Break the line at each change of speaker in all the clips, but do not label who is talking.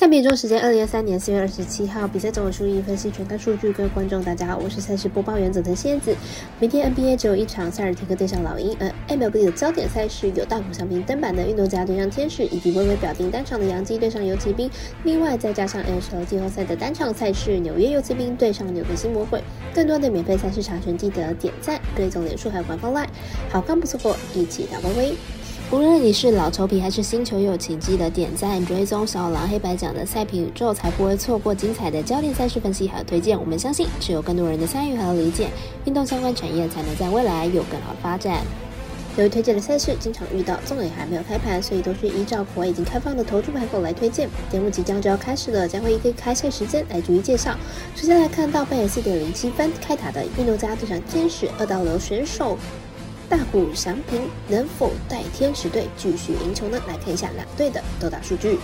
赛比中时间，二零二三年四月二十七号，比赛总有数据分析全看数据。各位观众，大家好，我是赛事播报员佐藤仙子。明天 NBA 只有一场塞尔提克对上老鹰，而 MLB 的焦点赛事有大谷翔平登板的运动家对上天使，以及微微表定单场的洋基对上游骑兵。另外再加上 NHL 季后赛的单场赛事，纽约游骑兵对上纽约新魔鬼。更多的免费赛事查询，记得点赞、追踪脸书还有官方 LINE，好看不错过，一起打微微。无论你是老球皮还是新球友，请记得点赞、追踪小狼黑白奖的赛评宇宙，才不会错过精彩的焦点赛事分析和推荐。我们相信，只有更多人的参与和理解，运动相关产业才能在未来有更好发展。由于推荐的赛事经常遇到纵也还没有开盘，所以都是依照国外已经开放的投注盘口来推荐。节目即将就要开始了，将会以个开赛时间来逐一介绍。首先来看到半夜四点零七分开打的运动家对上天使二道流选手。大谷翔平能否带天使队继续赢球呢？来看一下两队的投打数据。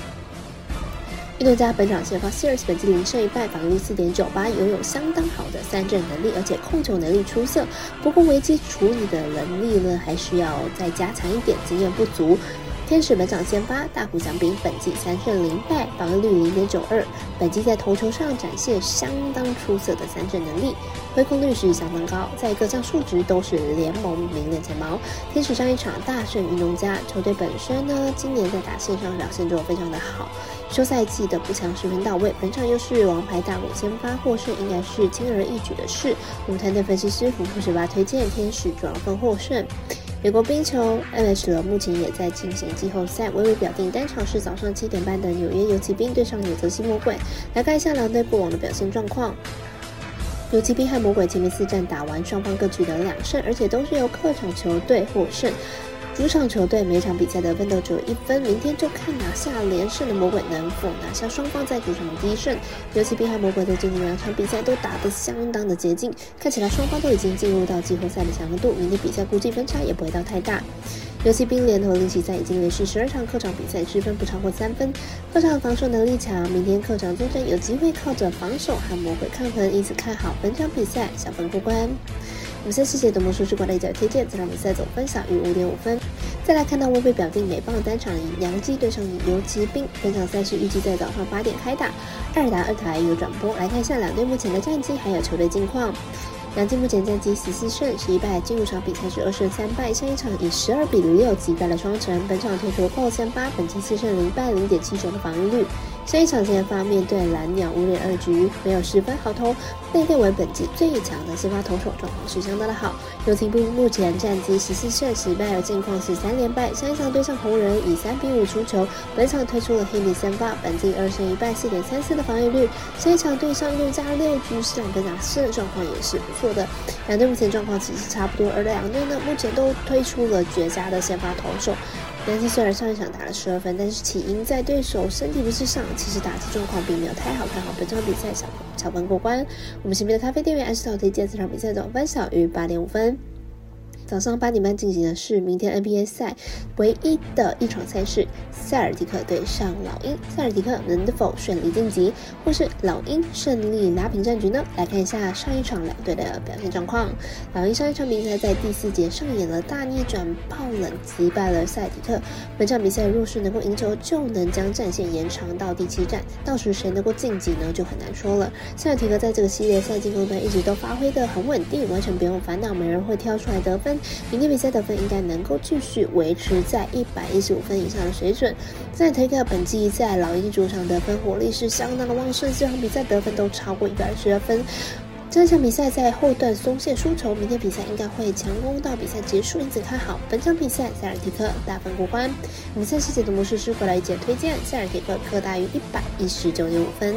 运动家本场先发 Series 本季零胜一败，防御率四点九八，拥有相当好的三振能力，而且控球能力出色。不过危机处理的能力呢，还需要再加强一点，经验不足。天使本场先发，大谷翔平本季三胜零败，防御率零点九二，本季在投球上展现相当出色的三振能力，挥空率是相当高，在各项数值都是联盟名列前茅。天使上一场大胜运动家，球队本身呢今年在打线上表现就非常的好，休赛季的补强十分到位，本场又是王牌大谷先发获胜，应该是轻而易举的事。我们团队分析师福布十八推荐天使主要分获胜。美国冰球 NHL 目前也在进行季后赛，微微表定单场是早上七点半的纽约游骑兵对上纽泽西魔鬼。来看一下两队过往的表现状况。游骑兵和魔鬼前面四战打完，双方各取得两胜，而且都是由客场球队获胜。主场球队每场比赛得分都只有一分，明天就看拿下连胜的魔鬼能否拿下双方在主场的第一胜。尤其滨海魔鬼在最近两场比赛都打得相当的接近，看起来双方都已经进入到季后赛的强度，明天比赛估计分差也不会到太大。尤其兵联合练习赛已经连续十二场客场比赛失分不超过三分，客场防守能力强，明天客场作战有机会靠着防守和魔鬼抗衡，因此看好本场比赛小分过关。五赛世界的魔术师管理者推荐这场比赛总分小于五点五分。再来看到微微表定美棒单场以洋基对上游骑兵，本场赛事预计在早上八点开打，二打二台有转播。来看一下两队目前的战绩还有球队近况。杨基目前战绩十四胜十一败，进入场比赛是二胜三败，上一场以十二比零六击败了双城。本场推出后三八，本季四胜零败，零点七九的防御率。上一场先发面对蓝鸟五点二局没有十分好投，被列为本季最强的先发投手，状况是相当的好。游骑兵目前战绩十四胜十败，而近况是三连败。上一场对上红人以三比五出球，本场推出了黑米先发，本季二胜一败，四点三四的防御率。上一场对上又加六局是两分打胜，状况也是不错。的两队目前状况其实差不多，而两队呢目前都推出了绝佳的先发投手。杨基虽然上一场打了十二分，但是起因在对手身体不适上，其实打击状况并没有太好。看好本场比赛小小分过关。我们身边的咖啡店员安石头推荐这场比赛总分小于八点五分。早上八点半进行的是明天 NBA 赛唯一的一场赛事，塞尔迪克对上老鹰。塞尔迪克能否顺利晋级，或是老鹰顺利拉平战局呢？来看一下上一场两队的表现状况。老鹰上一场比赛在第四节上演了大逆转，爆冷击败了塞尔迪克。本场比赛若是能够赢球，就能将战线延长到第七战，到时谁能够晋级呢？就很难说了。塞尔迪克在这个系列赛进攻端一直都发挥的很稳定，完全不用烦恼没人会挑出来得分。明天比赛得分应该能够继续维持在一百一十五分以上的水准。再推个本季在老鹰主场得分火力是相当的旺盛，这场比赛得分都超过一百二十二分。这场比赛在后段松懈输球，明天比赛应该会强攻到比赛结束，因此看好本场比赛塞尔提克大分过关。比赛细节的模式是过来一节推荐，塞尔提克各大于一百一十九点五分。